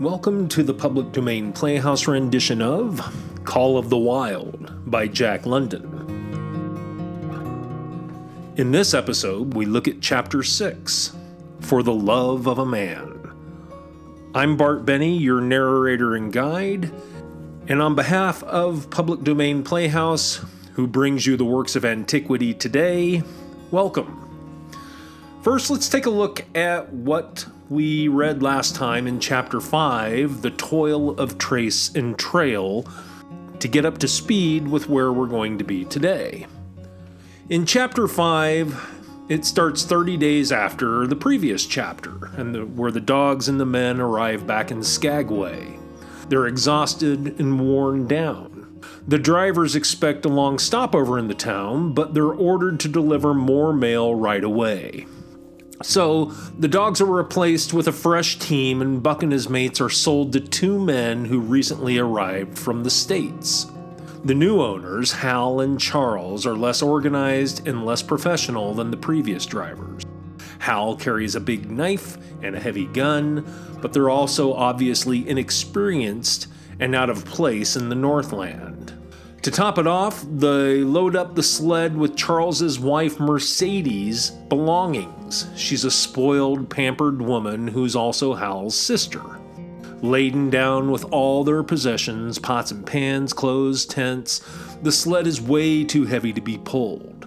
Welcome to the public domain Playhouse rendition of Call of the Wild by Jack London. In this episode, we look at Chapter 6 For the Love of a Man. I'm Bart Benny, your narrator and guide, and on behalf of Public Domain Playhouse, who brings you the works of antiquity today, welcome. First, let's take a look at what we read last time in Chapter 5, The Toil of Trace and Trail, to get up to speed with where we're going to be today. In Chapter 5, it starts 30 days after the previous chapter, and the, where the dogs and the men arrive back in Skagway. They're exhausted and worn down. The drivers expect a long stopover in the town, but they're ordered to deliver more mail right away. So the dogs are replaced with a fresh team, and Buck and his mates are sold to two men who recently arrived from the States. The new owners, Hal and Charles, are less organized and less professional than the previous drivers. Hal carries a big knife and a heavy gun, but they're also obviously inexperienced and out of place in the Northland. To top it off, they load up the sled with Charles's wife Mercedes' belongings. She's a spoiled, pampered woman who's also Hal's sister. Laden down with all their possessions pots and pans, clothes, tents the sled is way too heavy to be pulled.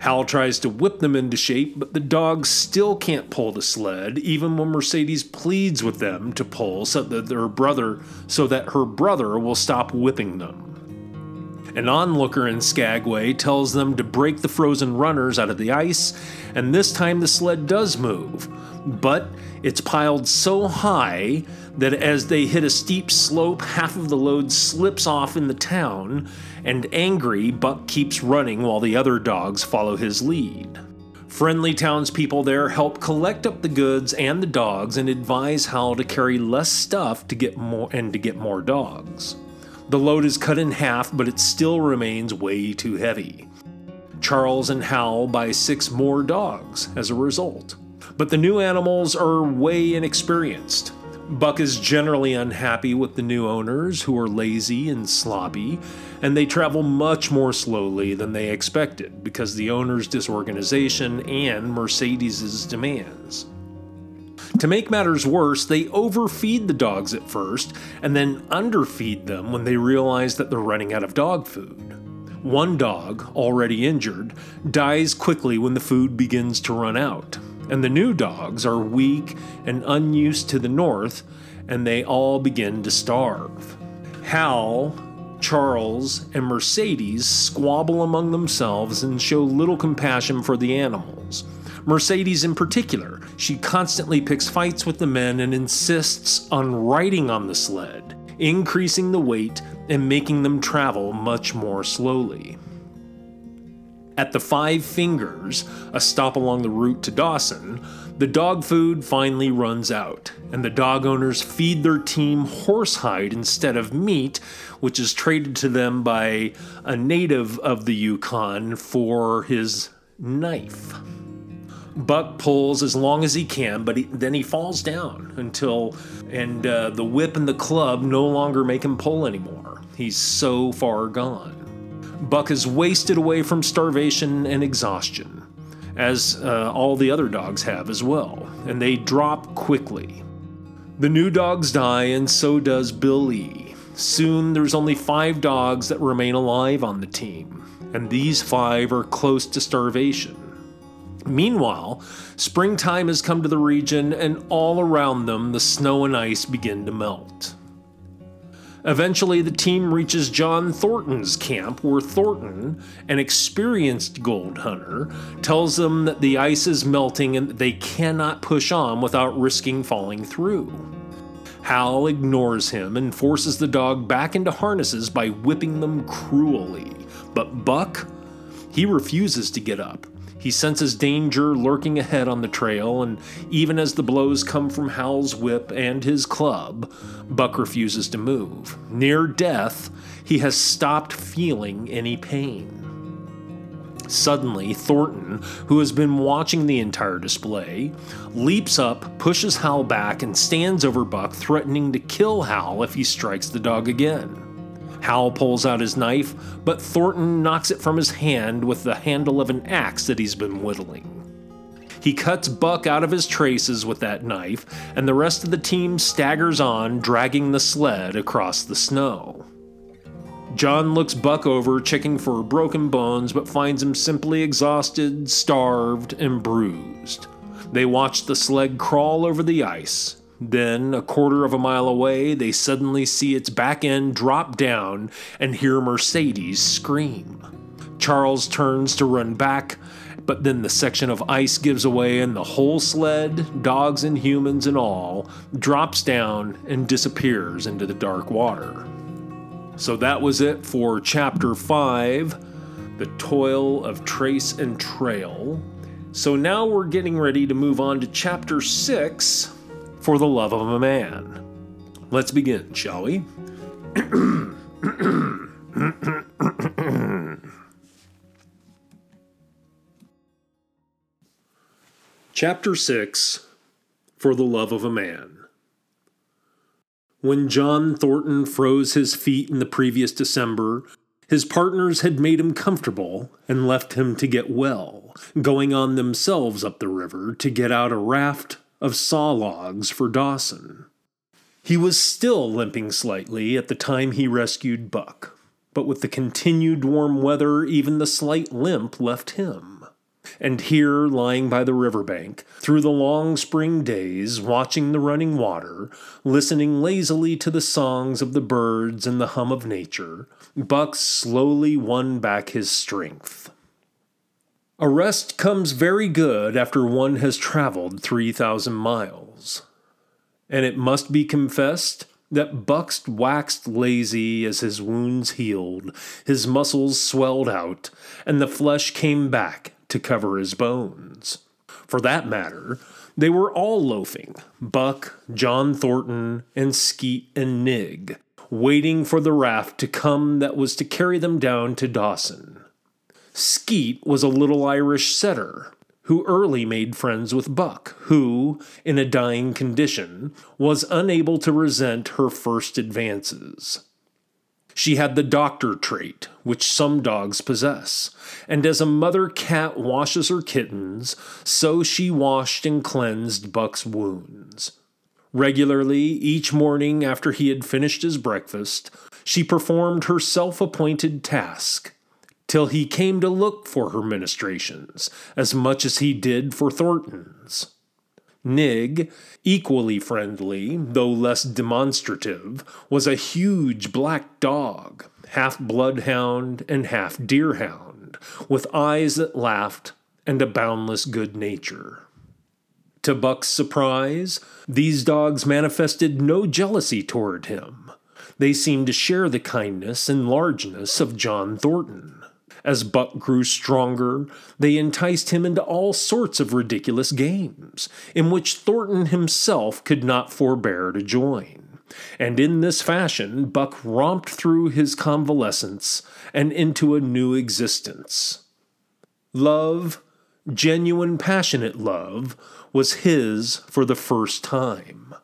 Hal tries to whip them into shape, but the dogs still can't pull the sled, even when Mercedes pleads with them to pull so that their brother so that her brother will stop whipping them. An onlooker in Skagway tells them to break the frozen runners out of the ice, and this time the sled does move. But it's piled so high that as they hit a steep slope, half of the load slips off in the town, and angry, Buck keeps running while the other dogs follow his lead. Friendly townspeople there help collect up the goods and the dogs and advise how to carry less stuff to get more and to get more dogs. The load is cut in half, but it still remains way too heavy. Charles and Hal buy six more dogs as a result. But the new animals are way inexperienced. Buck is generally unhappy with the new owners, who are lazy and sloppy, and they travel much more slowly than they expected because the owners' disorganization and Mercedes's demands. To make matters worse, they overfeed the dogs at first and then underfeed them when they realize that they're running out of dog food. One dog, already injured, dies quickly when the food begins to run out, and the new dogs are weak and unused to the north, and they all begin to starve. Hal, Charles, and Mercedes squabble among themselves and show little compassion for the animals. Mercedes, in particular, she constantly picks fights with the men and insists on riding on the sled, increasing the weight and making them travel much more slowly. At the Five Fingers, a stop along the route to Dawson, the dog food finally runs out, and the dog owners feed their team horsehide instead of meat, which is traded to them by a native of the Yukon for his knife. Buck pulls as long as he can, but he, then he falls down until, and uh, the whip and the club no longer make him pull anymore. He's so far gone. Buck is wasted away from starvation and exhaustion, as uh, all the other dogs have as well, and they drop quickly. The new dogs die, and so does Billy. Soon there's only five dogs that remain alive on the team, and these five are close to starvation. Meanwhile, springtime has come to the region, and all around them the snow and ice begin to melt. Eventually, the team reaches John Thornton's camp, where Thornton, an experienced gold hunter, tells them that the ice is melting and they cannot push on without risking falling through. Hal ignores him and forces the dog back into harnesses by whipping them cruelly. But Buck, he refuses to get up. He senses danger lurking ahead on the trail, and even as the blows come from Hal's whip and his club, Buck refuses to move. Near death, he has stopped feeling any pain. Suddenly, Thornton, who has been watching the entire display, leaps up, pushes Hal back, and stands over Buck, threatening to kill Hal if he strikes the dog again. Hal pulls out his knife, but Thornton knocks it from his hand with the handle of an axe that he's been whittling. He cuts Buck out of his traces with that knife, and the rest of the team staggers on, dragging the sled across the snow. John looks Buck over, checking for broken bones, but finds him simply exhausted, starved, and bruised. They watch the sled crawl over the ice. Then, a quarter of a mile away, they suddenly see its back end drop down and hear Mercedes scream. Charles turns to run back, but then the section of ice gives away and the whole sled, dogs and humans and all, drops down and disappears into the dark water. So that was it for chapter 5 The Toil of Trace and Trail. So now we're getting ready to move on to chapter 6 For the Love of a Man. Let's begin, shall we? Chapter 6 For the Love of a Man. When John Thornton froze his feet in the previous December, his partners had made him comfortable and left him to get well, going on themselves up the river to get out a raft of saw logs for Dawson. He was still limping slightly at the time he rescued Buck, but with the continued warm weather, even the slight limp left him and here, lying by the riverbank, through the long spring days, watching the running water, listening lazily to the songs of the birds and the hum of nature, Buck slowly won back his strength. A rest comes very good after one has traveled 3,000 miles. And it must be confessed that Buck waxed lazy as his wounds healed, his muscles swelled out, and the flesh came back to cover his bones. For that matter, they were all loafing Buck, John Thornton, and Skeet and Nig, waiting for the raft to come that was to carry them down to Dawson. Skeet was a little Irish setter who early made friends with Buck, who, in a dying condition, was unable to resent her first advances. She had the doctor trait, which some dogs possess, and as a mother cat washes her kittens, so she washed and cleansed Buck's wounds. Regularly, each morning after he had finished his breakfast, she performed her self appointed task, till he came to look for her ministrations as much as he did for Thornton's. Nig, equally friendly, though less demonstrative, was a huge black dog, half bloodhound and half deerhound, with eyes that laughed and a boundless good nature. To Buck's surprise, these dogs manifested no jealousy toward him. They seemed to share the kindness and largeness of John Thornton. As Buck grew stronger, they enticed him into all sorts of ridiculous games, in which Thornton himself could not forbear to join. And in this fashion, Buck romped through his convalescence and into a new existence. Love, genuine, passionate love, was his for the first time.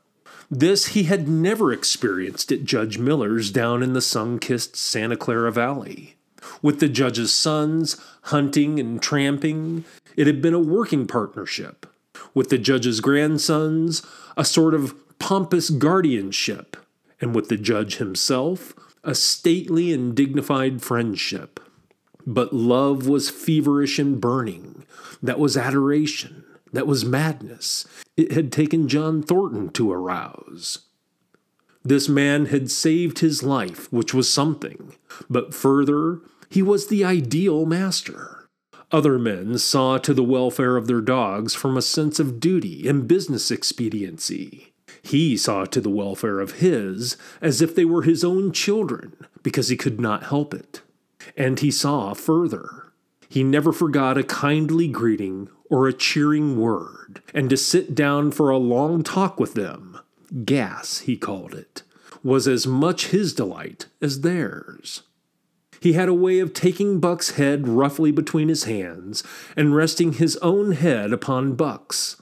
This he had never experienced at Judge Miller's down in the sun kissed Santa Clara Valley. With the judge's sons, hunting and tramping, it had been a working partnership. With the judge's grandsons, a sort of pompous guardianship. And with the judge himself, a stately and dignified friendship. But love was feverish and burning. That was adoration. That was madness. It had taken John Thornton to arouse. This man had saved his life, which was something, but further, he was the ideal master. Other men saw to the welfare of their dogs from a sense of duty and business expediency. He saw to the welfare of his as if they were his own children, because he could not help it. And he saw further. He never forgot a kindly greeting or a cheering word, and to sit down for a long talk with them gas, he called it, was as much his delight as theirs. He had a way of taking Buck's head roughly between his hands and resting his own head upon Buck's,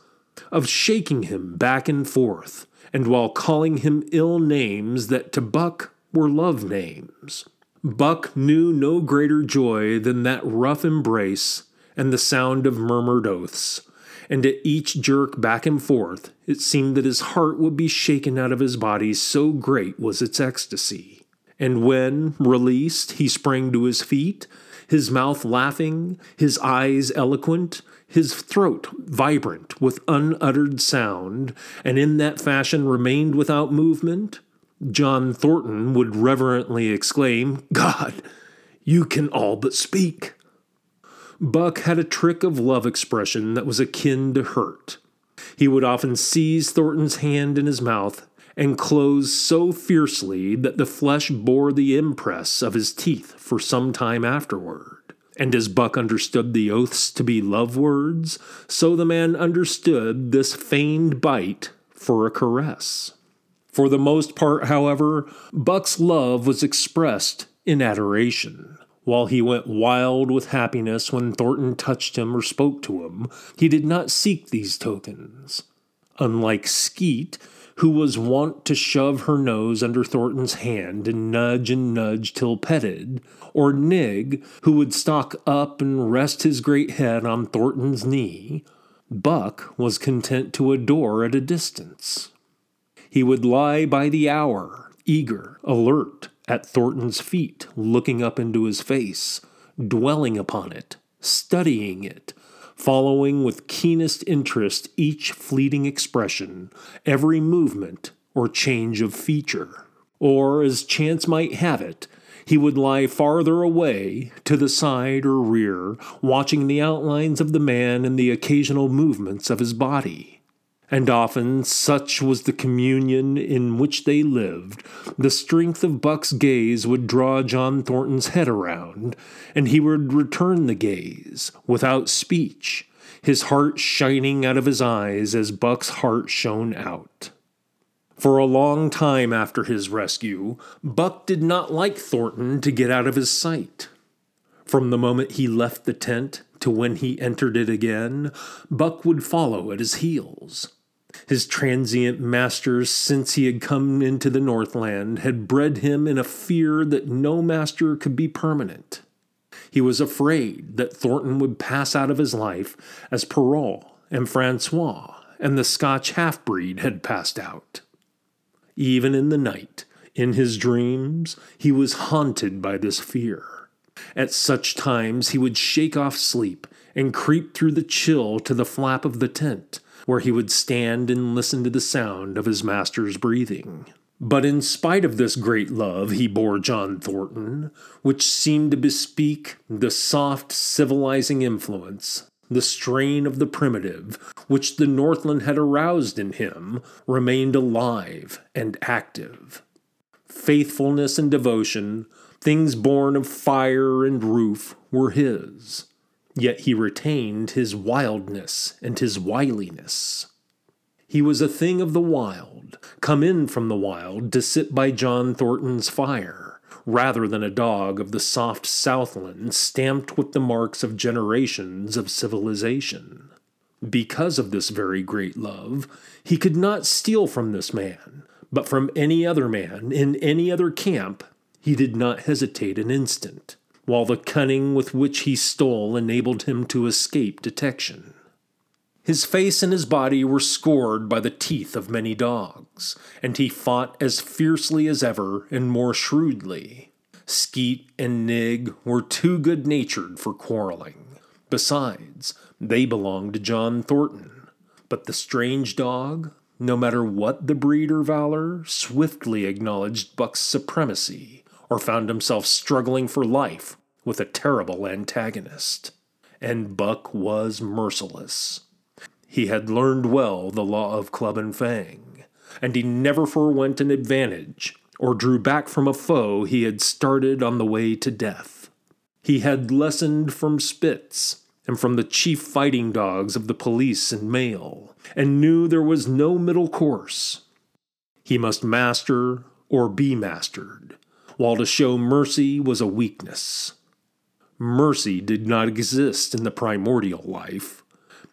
of shaking him back and forth, and while calling him ill names that to Buck were love names. Buck knew no greater joy than that rough embrace and the sound of murmured oaths, and at each jerk back and forth it seemed that his heart would be shaken out of his body, so great was its ecstasy. And when, released, he sprang to his feet, his mouth laughing, his eyes eloquent, his throat vibrant with unuttered sound, and in that fashion remained without movement, John Thornton would reverently exclaim, God, you can all but speak. Buck had a trick of love expression that was akin to hurt. He would often seize Thornton's hand in his mouth and close so fiercely that the flesh bore the impress of his teeth for some time afterward. And as Buck understood the oaths to be love words, so the man understood this feigned bite for a caress. For the most part, however, Buck's love was expressed in adoration. While he went wild with happiness when Thornton touched him or spoke to him, he did not seek these tokens. Unlike Skeet, who was wont to shove her nose under Thornton's hand and nudge and nudge till petted, or Nig, who would stalk up and rest his great head on Thornton's knee, Buck was content to adore at a distance. He would lie by the hour, eager, alert, at Thornton's feet, looking up into his face, dwelling upon it, studying it, following with keenest interest each fleeting expression, every movement or change of feature. Or, as chance might have it, he would lie farther away, to the side or rear, watching the outlines of the man and the occasional movements of his body and often such was the communion in which they lived, the strength of Buck's gaze would draw John Thornton's head around, and he would return the gaze without speech, his heart shining out of his eyes as Buck's heart shone out. For a long time after his rescue, Buck did not like Thornton to get out of his sight. From the moment he left the tent to when he entered it again, Buck would follow at his heels. His transient masters, since he had come into the Northland, had bred him in a fear that no master could be permanent. He was afraid that Thornton would pass out of his life as Perrault and Francois and the Scotch half breed had passed out. Even in the night, in his dreams, he was haunted by this fear. At such times, he would shake off sleep and creep through the chill to the flap of the tent where he would stand and listen to the sound of his master's breathing. But in spite of this great love he bore John Thornton, which seemed to bespeak the soft, civilizing influence, the strain of the primitive, which the Northland had aroused in him, remained alive and active. Faithfulness and devotion, things born of fire and roof, were his yet he retained his wildness and his wiliness. He was a thing of the wild, come in from the wild to sit by John Thornton's fire, rather than a dog of the soft Southland stamped with the marks of generations of civilization. Because of this very great love, he could not steal from this man, but from any other man in any other camp, he did not hesitate an instant while the cunning with which he stole enabled him to escape detection. His face and his body were scored by the teeth of many dogs, and he fought as fiercely as ever and more shrewdly. Skeet and Nig were too good natured for quarreling. Besides, they belonged to John Thornton. But the strange dog, no matter what the breed or valor, swiftly acknowledged Buck's supremacy or found himself struggling for life with a terrible antagonist. And Buck was merciless. He had learned well the law of club and fang, and he never forwent an advantage or drew back from a foe he had started on the way to death. He had lessoned from Spitz and from the chief fighting dogs of the police and mail, and knew there was no middle course. He must master or be mastered, while to show mercy was a weakness. Mercy did not exist in the primordial life.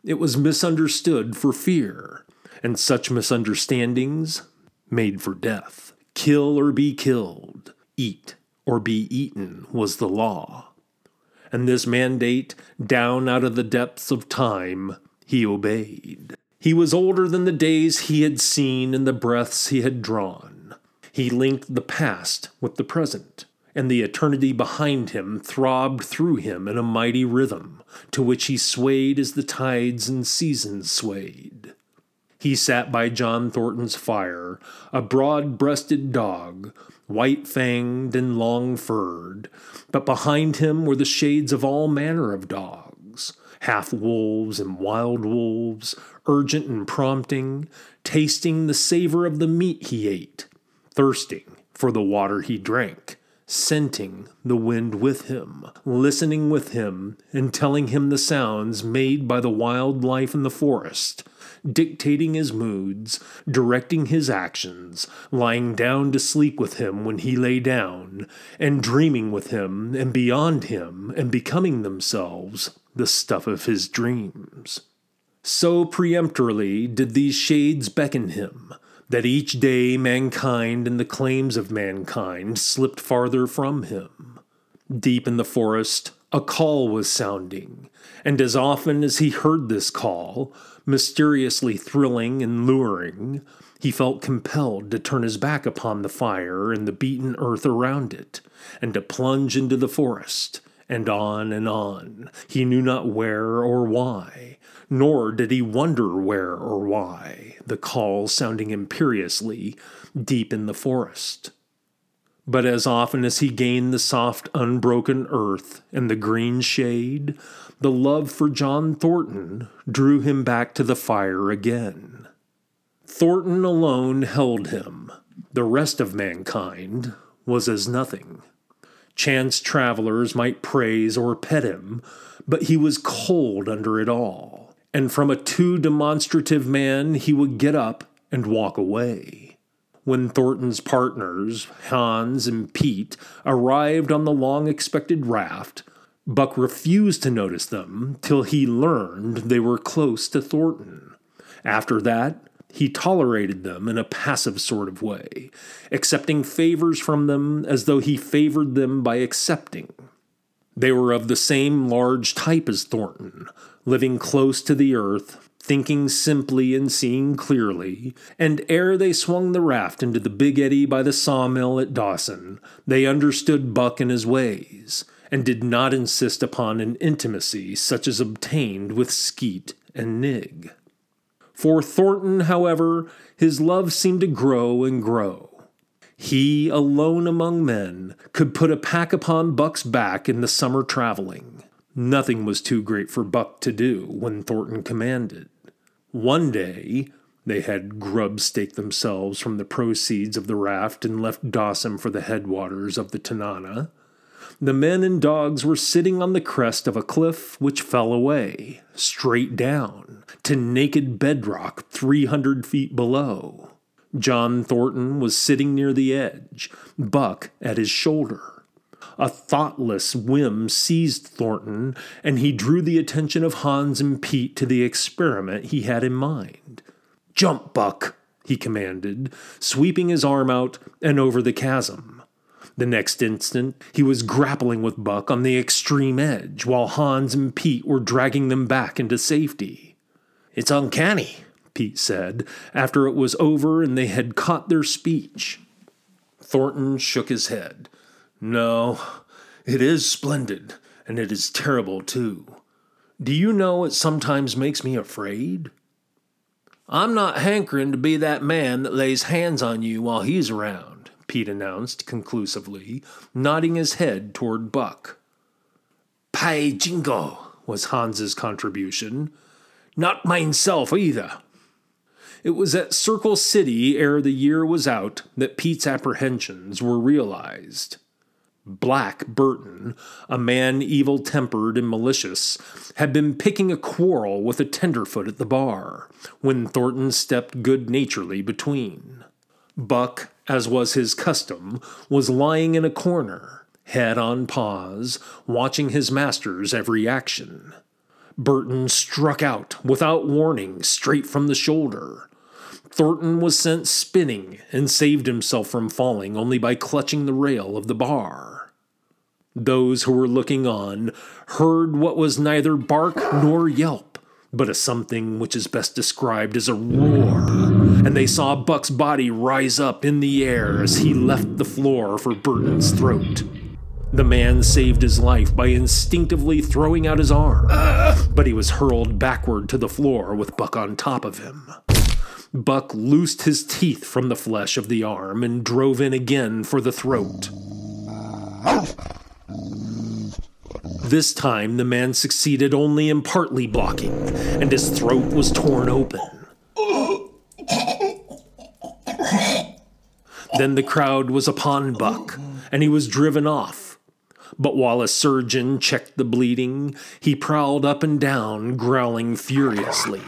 It was misunderstood for fear, and such misunderstandings made for death. Kill or be killed, eat or be eaten was the law. And this mandate, down out of the depths of time, he obeyed. He was older than the days he had seen and the breaths he had drawn. He linked the past with the present, and the eternity behind him throbbed through him in a mighty rhythm, to which he swayed as the tides and seasons swayed. He sat by John Thornton's fire, a broad breasted dog, white fanged and long furred, but behind him were the shades of all manner of dogs, half wolves and wild wolves, urgent and prompting, tasting the savor of the meat he ate, thirsting for the water he drank, scenting the wind with him, listening with him, and telling him the sounds made by the wild life in the forest dictating his moods, directing his actions, lying down to sleep with him when he lay down, and dreaming with him and beyond him and becoming themselves the stuff of his dreams. So peremptorily did these shades beckon him that each day mankind and the claims of mankind slipped farther from him. Deep in the forest, a call was sounding, and as often as he heard this call, mysteriously thrilling and luring, he felt compelled to turn his back upon the fire and the beaten earth around it, and to plunge into the forest, and on and on, he knew not where or why, nor did he wonder where or why, the call sounding imperiously deep in the forest. But as often as he gained the soft, unbroken earth and the green shade, the love for John Thornton drew him back to the fire again. Thornton alone held him. The rest of mankind was as nothing. Chance travelers might praise or pet him, but he was cold under it all. And from a too demonstrative man, he would get up and walk away. When Thornton's partners, Hans and Pete, arrived on the long expected raft, Buck refused to notice them till he learned they were close to Thornton. After that, he tolerated them in a passive sort of way, accepting favors from them as though he favored them by accepting. They were of the same large type as Thornton, living close to the earth, thinking simply and seeing clearly, and ere they swung the raft into the big eddy by the sawmill at Dawson, they understood Buck and his ways and did not insist upon an intimacy such as obtained with Skeet and Nig. For Thornton, however, his love seemed to grow and grow. He, alone among men, could put a pack upon Buck's back in the summer traveling. Nothing was too great for Buck to do when Thornton commanded. One day, they had grub staked themselves from the proceeds of the raft and left Dawson for the headwaters of the Tanana the men and dogs were sitting on the crest of a cliff which fell away, straight down, to naked bedrock 300 feet below. John Thornton was sitting near the edge, Buck at his shoulder. A thoughtless whim seized Thornton, and he drew the attention of Hans and Pete to the experiment he had in mind. Jump, Buck, he commanded, sweeping his arm out and over the chasm. The next instant, he was grappling with Buck on the extreme edge, while Hans and Pete were dragging them back into safety. It's uncanny, Pete said, after it was over and they had caught their speech. Thornton shook his head. No, it is splendid, and it is terrible, too. Do you know it sometimes makes me afraid? I'm not hankering to be that man that lays hands on you while he's around. Pete announced conclusively, nodding his head toward Buck. Py Jingo was Hans's contribution. Not myself either. It was at Circle City ere the year was out that Pete's apprehensions were realized. Black Burton, a man evil tempered and malicious, had been picking a quarrel with a tenderfoot at the bar, when Thornton stepped good naturedly between. Buck as was his custom, was lying in a corner, head on paws, watching his master's every action. Burton struck out, without warning, straight from the shoulder. Thornton was sent spinning and saved himself from falling only by clutching the rail of the bar. Those who were looking on heard what was neither bark nor yelp, but a something which is best described as a roar, and they saw Buck's body rise up in the air as he left the floor for Burton's throat. The man saved his life by instinctively throwing out his arm, but he was hurled backward to the floor with Buck on top of him. Buck loosed his teeth from the flesh of the arm and drove in again for the throat. This time, the man succeeded only in partly blocking, and his throat was torn open. Then the crowd was upon Buck, and he was driven off. But while a surgeon checked the bleeding, he prowled up and down, growling furiously,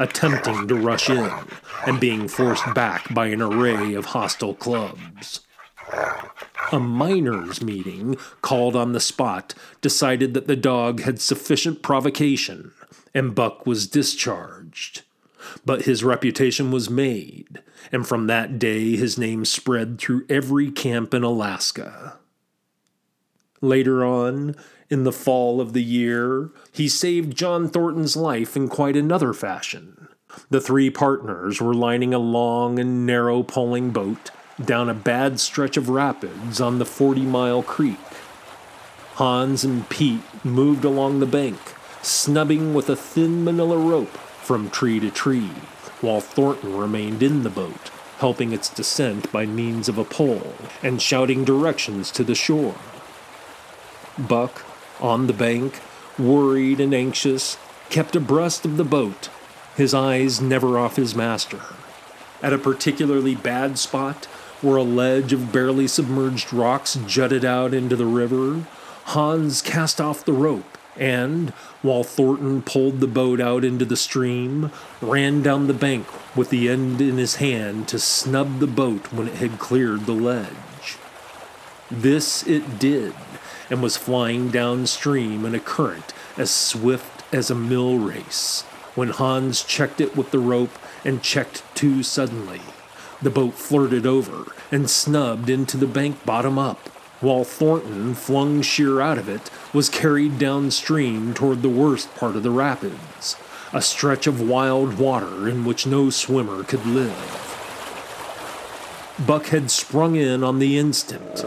attempting to rush in, and being forced back by an array of hostile clubs. A miners' meeting, called on the spot, decided that the dog had sufficient provocation, and Buck was discharged. But his reputation was made, and from that day his name spread through every camp in Alaska. Later on, in the fall of the year, he saved John Thornton's life in quite another fashion. The three partners were lining a long and narrow poling boat down a bad stretch of rapids on the 40 mile creek. Hans and Pete moved along the bank, snubbing with a thin manila rope from tree to tree, while Thornton remained in the boat, helping its descent by means of a pole and shouting directions to the shore. Buck, on the bank, worried and anxious, kept abreast of the boat, his eyes never off his master. At a particularly bad spot, where a ledge of barely submerged rocks jutted out into the river, Hans cast off the rope and, while Thornton pulled the boat out into the stream, ran down the bank with the end in his hand to snub the boat when it had cleared the ledge. This it did, and was flying downstream in a current as swift as a mill race, when Hans checked it with the rope and checked too suddenly. The boat flirted over and snubbed into the bank bottom up, while Thornton, flung sheer out of it, was carried downstream toward the worst part of the rapids, a stretch of wild water in which no swimmer could live. Buck had sprung in on the instant,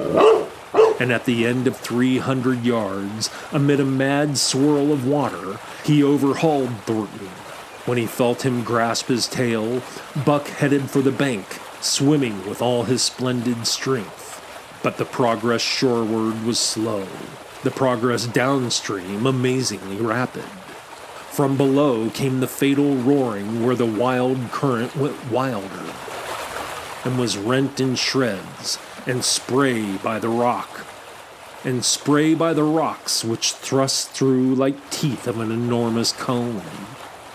and at the end of 300 yards, amid a mad swirl of water, he overhauled Thornton when he felt him grasp his tail, Buck headed for the bank, swimming with all his splendid strength. But the progress shoreward was slow, the progress downstream amazingly rapid. From below came the fatal roaring where the wild current went wilder and was rent in shreds and spray by the rock, and spray by the rocks which thrust through like teeth of an enormous cone.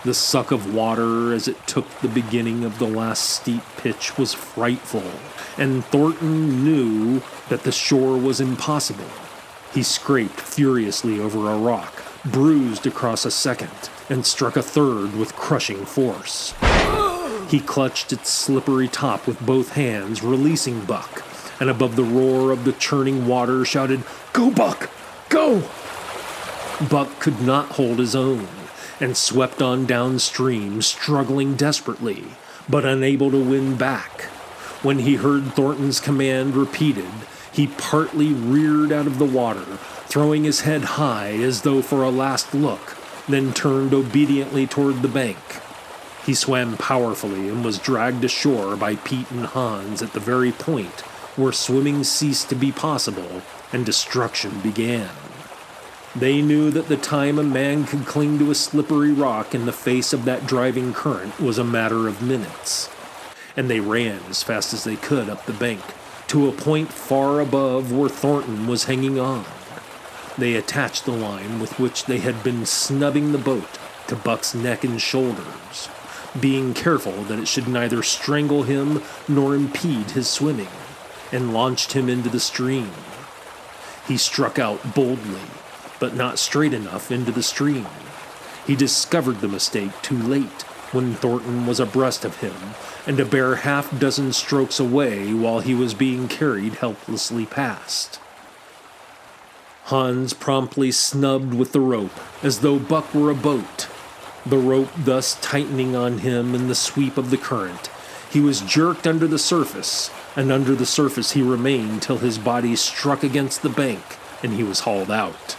The suck of water as it took the beginning of the last steep pitch was frightful, and Thornton knew that the shore was impossible. He scraped furiously over a rock, bruised across a second, and struck a third with crushing force. He clutched its slippery top with both hands, releasing Buck, and above the roar of the churning water shouted, Go, Buck! Go! Buck could not hold his own and swept on downstream, struggling desperately, but unable to win back. When he heard Thornton's command repeated, he partly reared out of the water, throwing his head high as though for a last look, then turned obediently toward the bank. He swam powerfully and was dragged ashore by Pete and Hans at the very point where swimming ceased to be possible and destruction began. They knew that the time a man could cling to a slippery rock in the face of that driving current was a matter of minutes. And they ran as fast as they could up the bank to a point far above where Thornton was hanging on. They attached the line with which they had been snubbing the boat to Buck's neck and shoulders, being careful that it should neither strangle him nor impede his swimming, and launched him into the stream. He struck out boldly, but not straight enough into the stream. He discovered the mistake too late when Thornton was abreast of him and a bare half dozen strokes away while he was being carried helplessly past. Hans promptly snubbed with the rope as though Buck were a boat. The rope thus tightening on him in the sweep of the current, he was jerked under the surface, and under the surface he remained till his body struck against the bank and he was hauled out.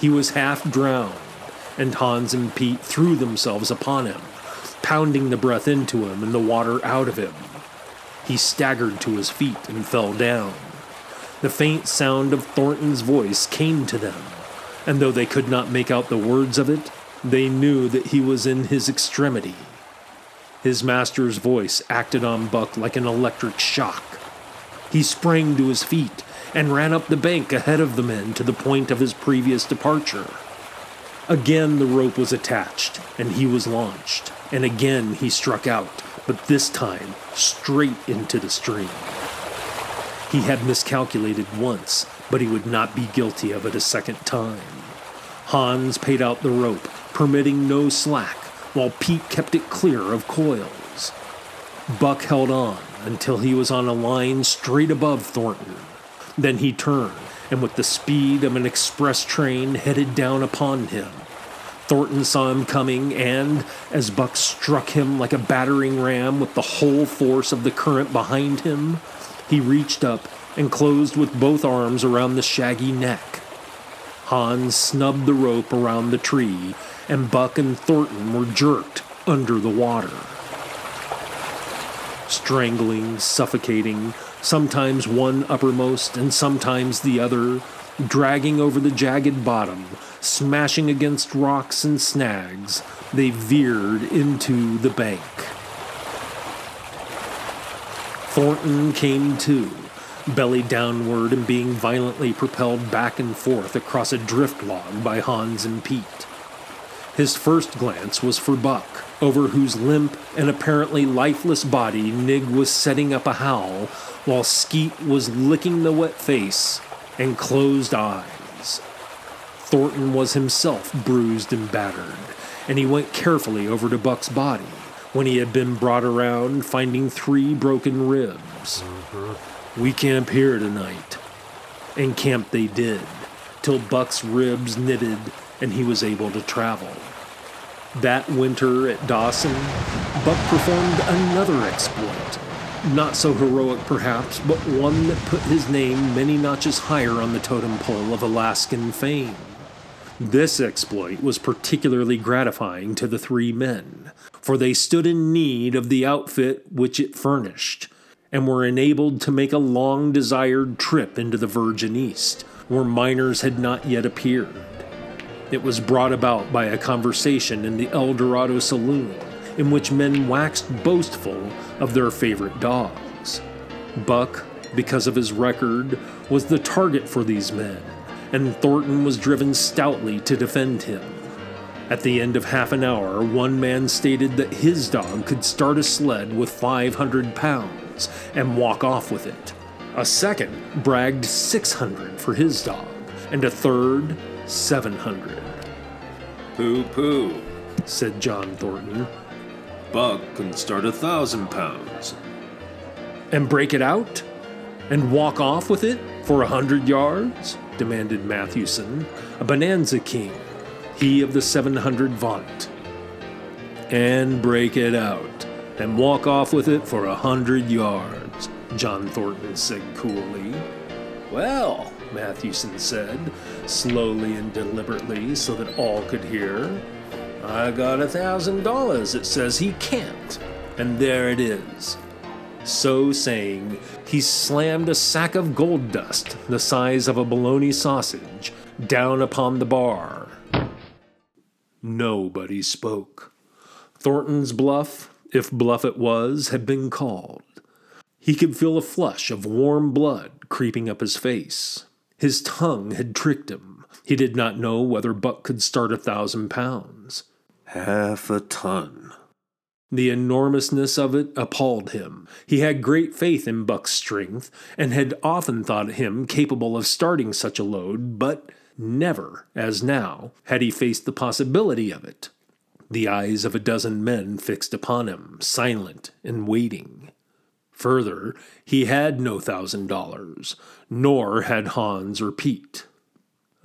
He was half drowned, and Hans and Pete threw themselves upon him, pounding the breath into him and the water out of him. He staggered to his feet and fell down. The faint sound of Thornton's voice came to them, and though they could not make out the words of it, they knew that he was in his extremity. His master's voice acted on Buck like an electric shock. He sprang to his feet and ran up the bank ahead of the men to the point of his previous departure. Again, the rope was attached, and he was launched, and again he struck out, but this time straight into the stream. He had miscalculated once, but he would not be guilty of it a second time. Hans paid out the rope, permitting no slack, while Pete kept it clear of coils. Buck held on until he was on a line straight above Thornton. Then he turned and with the speed of an express train headed down upon him. Thornton saw him coming, and as Buck struck him like a battering ram with the whole force of the current behind him, he reached up and closed with both arms around the shaggy neck. Hans snubbed the rope around the tree, and Buck and Thornton were jerked under the water. Strangling, suffocating, sometimes one uppermost and sometimes the other, dragging over the jagged bottom, smashing against rocks and snags, they veered into the bank. Thornton came to, belly downward and being violently propelled back and forth across a drift log by Hans and Pete. His first glance was for Buck, over whose limp and apparently lifeless body Nig was setting up a howl while Skeet was licking the wet face and closed eyes. Thornton was himself bruised and battered, and he went carefully over to Buck's body when he had been brought around, finding three broken ribs. Mm-hmm. We camp here tonight. And camp they did, till Buck's ribs knitted and he was able to travel. That winter at Dawson, Buck performed another exploit not so heroic, perhaps, but one that put his name many notches higher on the totem pole of Alaskan fame. This exploit was particularly gratifying to the three men, for they stood in need of the outfit which it furnished, and were enabled to make a long desired trip into the Virgin East, where miners had not yet appeared. It was brought about by a conversation in the El Dorado saloon in which men waxed boastful of their favorite dogs. Buck, because of his record, was the target for these men, and Thornton was driven stoutly to defend him. At the end of half an hour, one man stated that his dog could start a sled with 500 pounds and walk off with it. A second bragged 600 for his dog, and a third 700. Pooh pooh, said John Thornton Buck can start a thousand pounds. And break it out? And walk off with it for a hundred yards? demanded Mathewson, a bonanza king, he of the 700 vaunt. And break it out, and walk off with it for a hundred yards, John Thornton said coolly. Well, Mathewson said, slowly and deliberately so that all could hear, I got a thousand dollars It says he can't. And there it is. So saying, he slammed a sack of gold dust, the size of a bologna sausage, down upon the bar. Nobody spoke. Thornton's bluff, if bluff it was, had been called. He could feel a flush of warm blood creeping up his face. His tongue had tricked him. He did not know whether Buck could start a thousand pounds. Half a ton, The enormousness of it appalled him. He had great faith in Buck's strength and had often thought him capable of starting such a load, but never, as now, had he faced the possibility of it. The eyes of a dozen men fixed upon him, silent and waiting. Further, he had no thousand dollars, nor had Hans or Pete.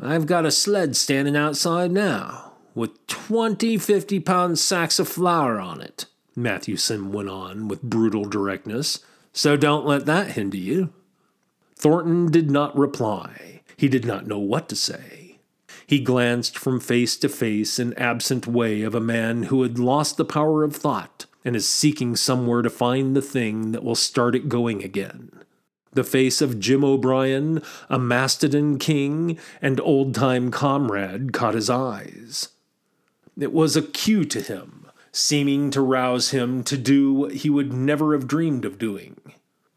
I've got a sled standing outside now, with twenty fifty pound sacks of flour on it, Matthewson went on with brutal directness, so don't let that hinder you. Thornton did not reply. He did not know what to say. He glanced from face to face in absent way of a man who had lost the power of thought and is seeking somewhere to find the thing that will start it going again. The face of Jim O'Brien, a Mastodon king and old time comrade, caught his eyes. It was a cue to him, seeming to rouse him to do what he would never have dreamed of doing.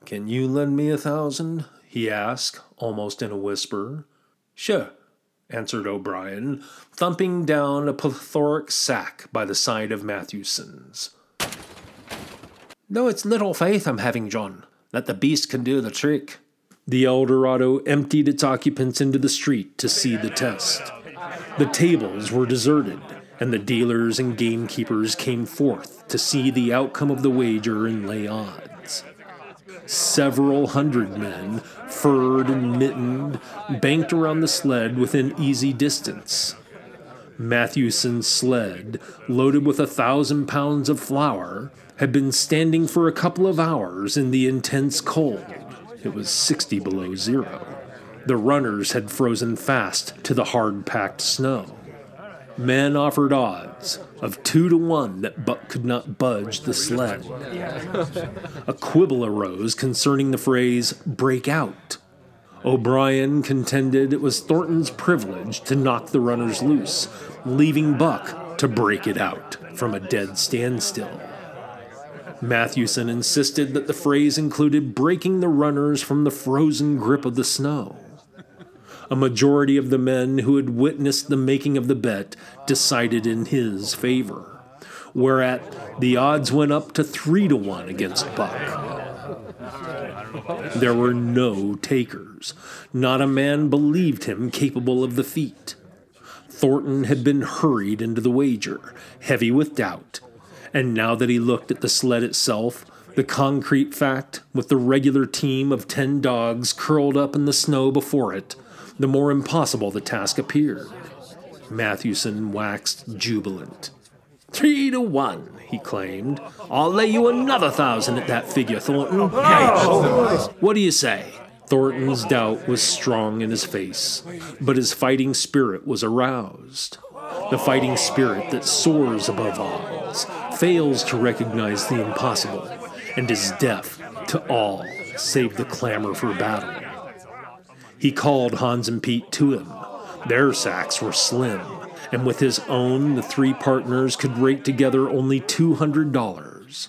Can you lend me a thousand? he asked, almost in a whisper. Sure, answered O'Brien, thumping down a plethoric sack by the side of Matthewson's. No, it's little faith I'm having, John, that the beast can do the trick. The Eldorado emptied its occupants into the street to see the test. The tables were deserted, and the dealers and gamekeepers came forth to see the outcome of the wager and lay odds. Several hundred men, furred and mittened, banked around the sled within easy distance. Matthewson's sled, loaded with a thousand pounds of flour, had been standing for a couple of hours in the intense cold. It was 60 below zero. The runners had frozen fast to the hard packed snow. Men offered odds of two to one that Buck could not budge the sled. A quibble arose concerning the phrase break out. O'Brien contended it was Thornton's privilege to knock the runners loose, leaving Buck to break it out from a dead standstill. Matthewson insisted that the phrase included breaking the runners from the frozen grip of the snow. A majority of the men who had witnessed the making of the bet decided in his favor, whereat the odds went up to three to one against Buck. There were no takers. Not a man believed him capable of the feat. Thornton had been hurried into the wager, heavy with doubt, and now that he looked at the sled itself, the concrete fact, with the regular team of ten dogs curled up in the snow before it, the more impossible the task appeared. Matthewson waxed jubilant. Three to one, he claimed. I'll lay you another thousand at that figure, Thornton. What do you say? Thornton's doubt was strong in his face, but his fighting spirit was aroused. The fighting spirit that soars above odds, fails to recognize the impossible, and is deaf to all save the clamor for battle. He called Hans and Pete to him. Their sacks were slim, and with his own, the three partners could rake together only $200.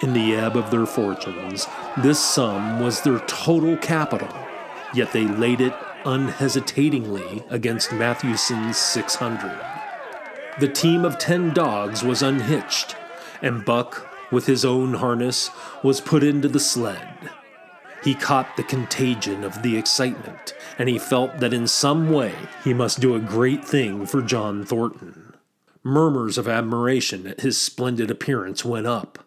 In the ebb of their fortunes, this sum was their total capital, yet they laid it unhesitatingly against Matthewson's 600. The team of 10 dogs was unhitched, and Buck, with his own harness, was put into the sled. He caught the contagion of the excitement, and he felt that in some way he must do a great thing for John Thornton. Murmurs of admiration at his splendid appearance went up.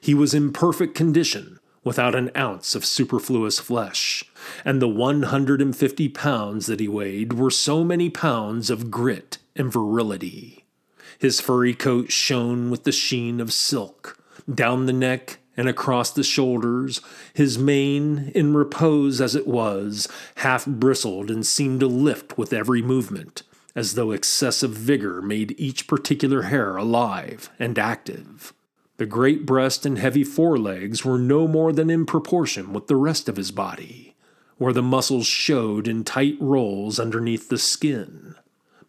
He was in perfect condition, without an ounce of superfluous flesh, and the 150 pounds that he weighed were so many pounds of grit and virility. His furry coat shone with the sheen of silk. Down the neck and across the shoulders, his mane, in repose as it was, half bristled and seemed to lift with every movement, as though excessive vigor made each particular hair alive and active. The great breast and heavy forelegs were no more than in proportion with the rest of his body, where the muscles showed in tight rolls underneath the skin.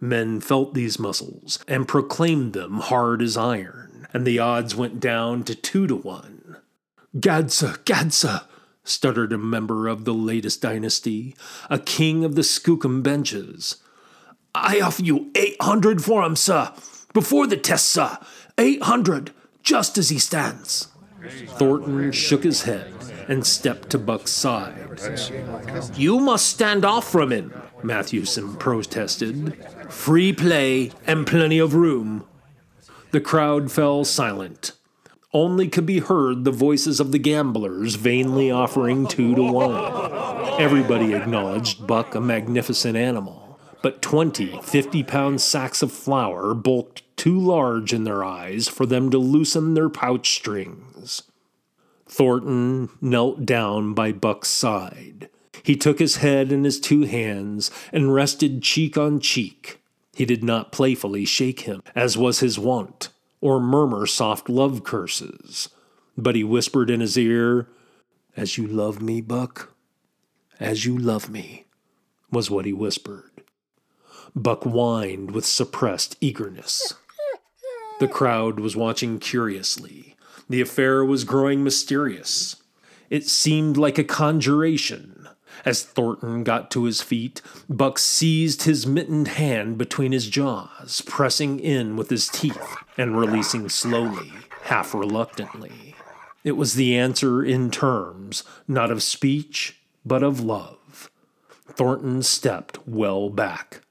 Men felt these muscles and proclaimed them hard as iron, and the odds went down to two to one. Gadsa, Gadsa, stuttered a member of the latest dynasty, a king of the Skookum benches. I offer you eight hundred for him, sir. Before the test, sir. Eight hundred. just as he stands. Thornton shook his head and stepped to Buck's side. You must stand off from him, Matthewson protested. Free play and plenty of room. The crowd fell silent. Only could be heard the voices of the gamblers vainly offering two to one. Everybody acknowledged Buck a magnificent animal, but 20 50 pound sacks of flour bulked too large in their eyes for them to loosen their pouch strings. Thornton knelt down by Buck's side. He took his head in his two hands and rested cheek on cheek. He did not playfully shake him, as was his wont, or murmur soft love curses, but he whispered in his ear, As you love me, Buck, as you love me, was what he whispered. Buck whined with suppressed eagerness. The crowd was watching curiously. The affair was growing mysterious. It seemed like a conjuration. As Thornton got to his feet, Buck seized his mittened hand between his jaws, pressing in with his teeth and releasing slowly, half reluctantly. It was the answer in terms, not of speech, but of love. Thornton stepped well back.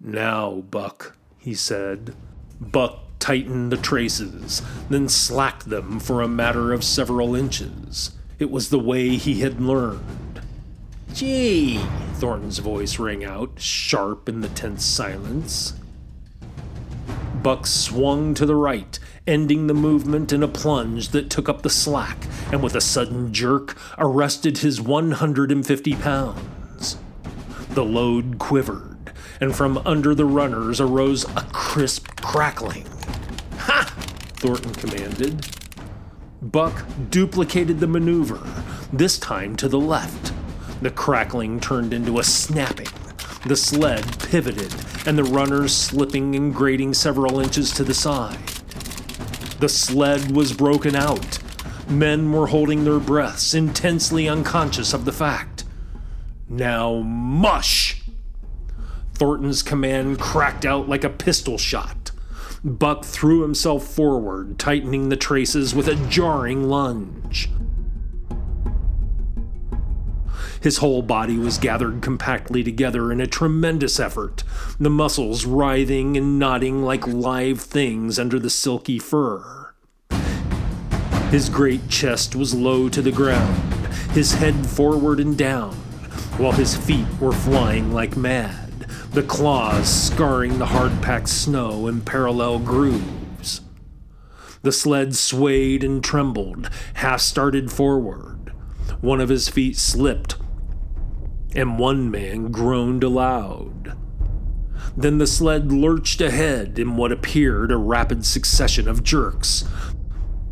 Now, Buck, he said. Buck tightened the traces, then slacked them for a matter of several inches. It was the way he had learned. Gee, Thornton's voice rang out, sharp in the tense silence. Buck swung to the right, ending the movement in a plunge that took up the slack and with a sudden jerk arrested his 150 pounds. The load quivered, and from under the runners arose a crisp crackling. Ha! Thornton commanded. Buck duplicated the maneuver, this time to the left. The crackling turned into a snapping. The sled pivoted, and the runners slipping and grating several inches to the side. The sled was broken out. Men were holding their breaths, intensely unconscious of the fact. Now, mush! Thornton's command cracked out like a pistol shot. Buck threw himself forward, tightening the traces with a jarring lunge. His whole body was gathered compactly together in a tremendous effort, the muscles writhing and knotting like live things under the silky fur. His great chest was low to the ground, his head forward and down, while his feet were flying like mad, the claws scarring the hard packed snow in parallel grooves. The sled swayed and trembled, half started forward. One of his feet slipped and one man groaned aloud. Then the sled lurched ahead in what appeared a rapid succession of jerks,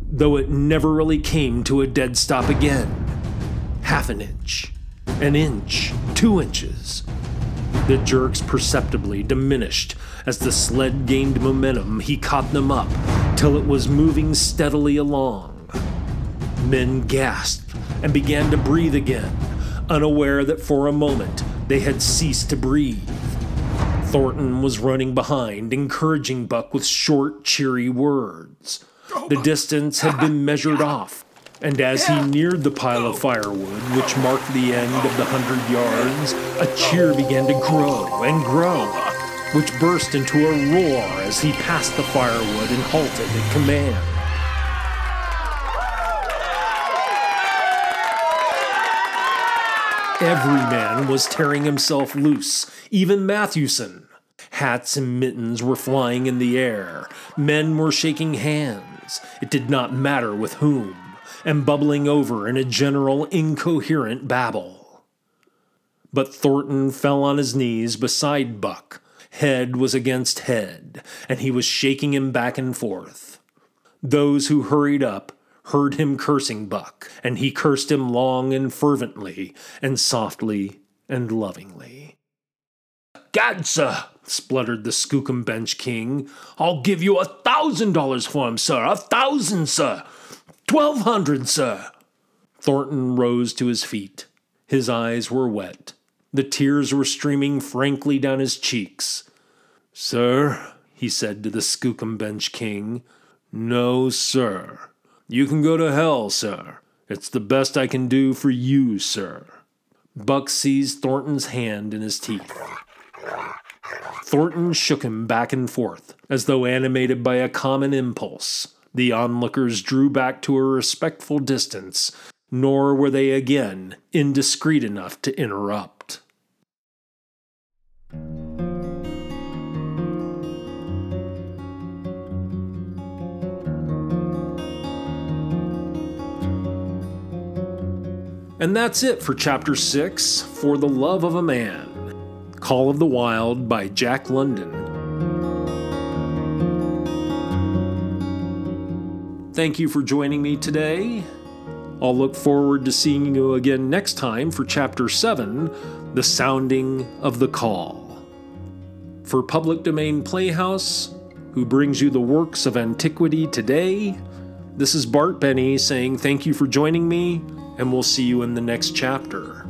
though it never really came to a dead stop again. Half an inch, an inch, two inches. The jerks perceptibly diminished as the sled gained momentum. He caught them up till it was moving steadily along. Men gasped and began to breathe again unaware that for a moment they had ceased to breathe. Thornton was running behind, encouraging Buck with short, cheery words. The distance had been measured off, and as he neared the pile of firewood, which marked the end of the hundred yards, a cheer began to grow and grow, which burst into a roar as he passed the firewood and halted at command. Every man was tearing himself loose, even Matthewson. Hats and mittens were flying in the air. Men were shaking hands, it did not matter with whom, and bubbling over in a general incoherent babble. But Thornton fell on his knees beside Buck. Head was against head, and he was shaking him back and forth. Those who hurried up heard him cursing Buck, and he cursed him long and fervently, and softly and lovingly. Gad, sir, spluttered the Skookum Bench King, I'll give you a thousand dollars for him, sir, a thousand, sir, twelve hundred, sir. Thornton rose to his feet. His eyes were wet. The tears were streaming frankly down his cheeks. Sir, he said to the Skookum Bench King, No, sir. You can go to hell, sir. It's the best I can do for you, sir. Buck seized Thornton's hand in his teeth. Thornton shook him back and forth, as though animated by a common impulse. The onlookers drew back to a respectful distance, nor were they again indiscreet enough to interrupt. And that's it for Chapter 6 For the Love of a Man Call of the Wild by Jack London. Thank you for joining me today. I'll look forward to seeing you again next time for Chapter 7 The Sounding of the Call. For Public Domain Playhouse, who brings you the works of antiquity today, this is Bart Benny saying thank you for joining me, and we'll see you in the next chapter.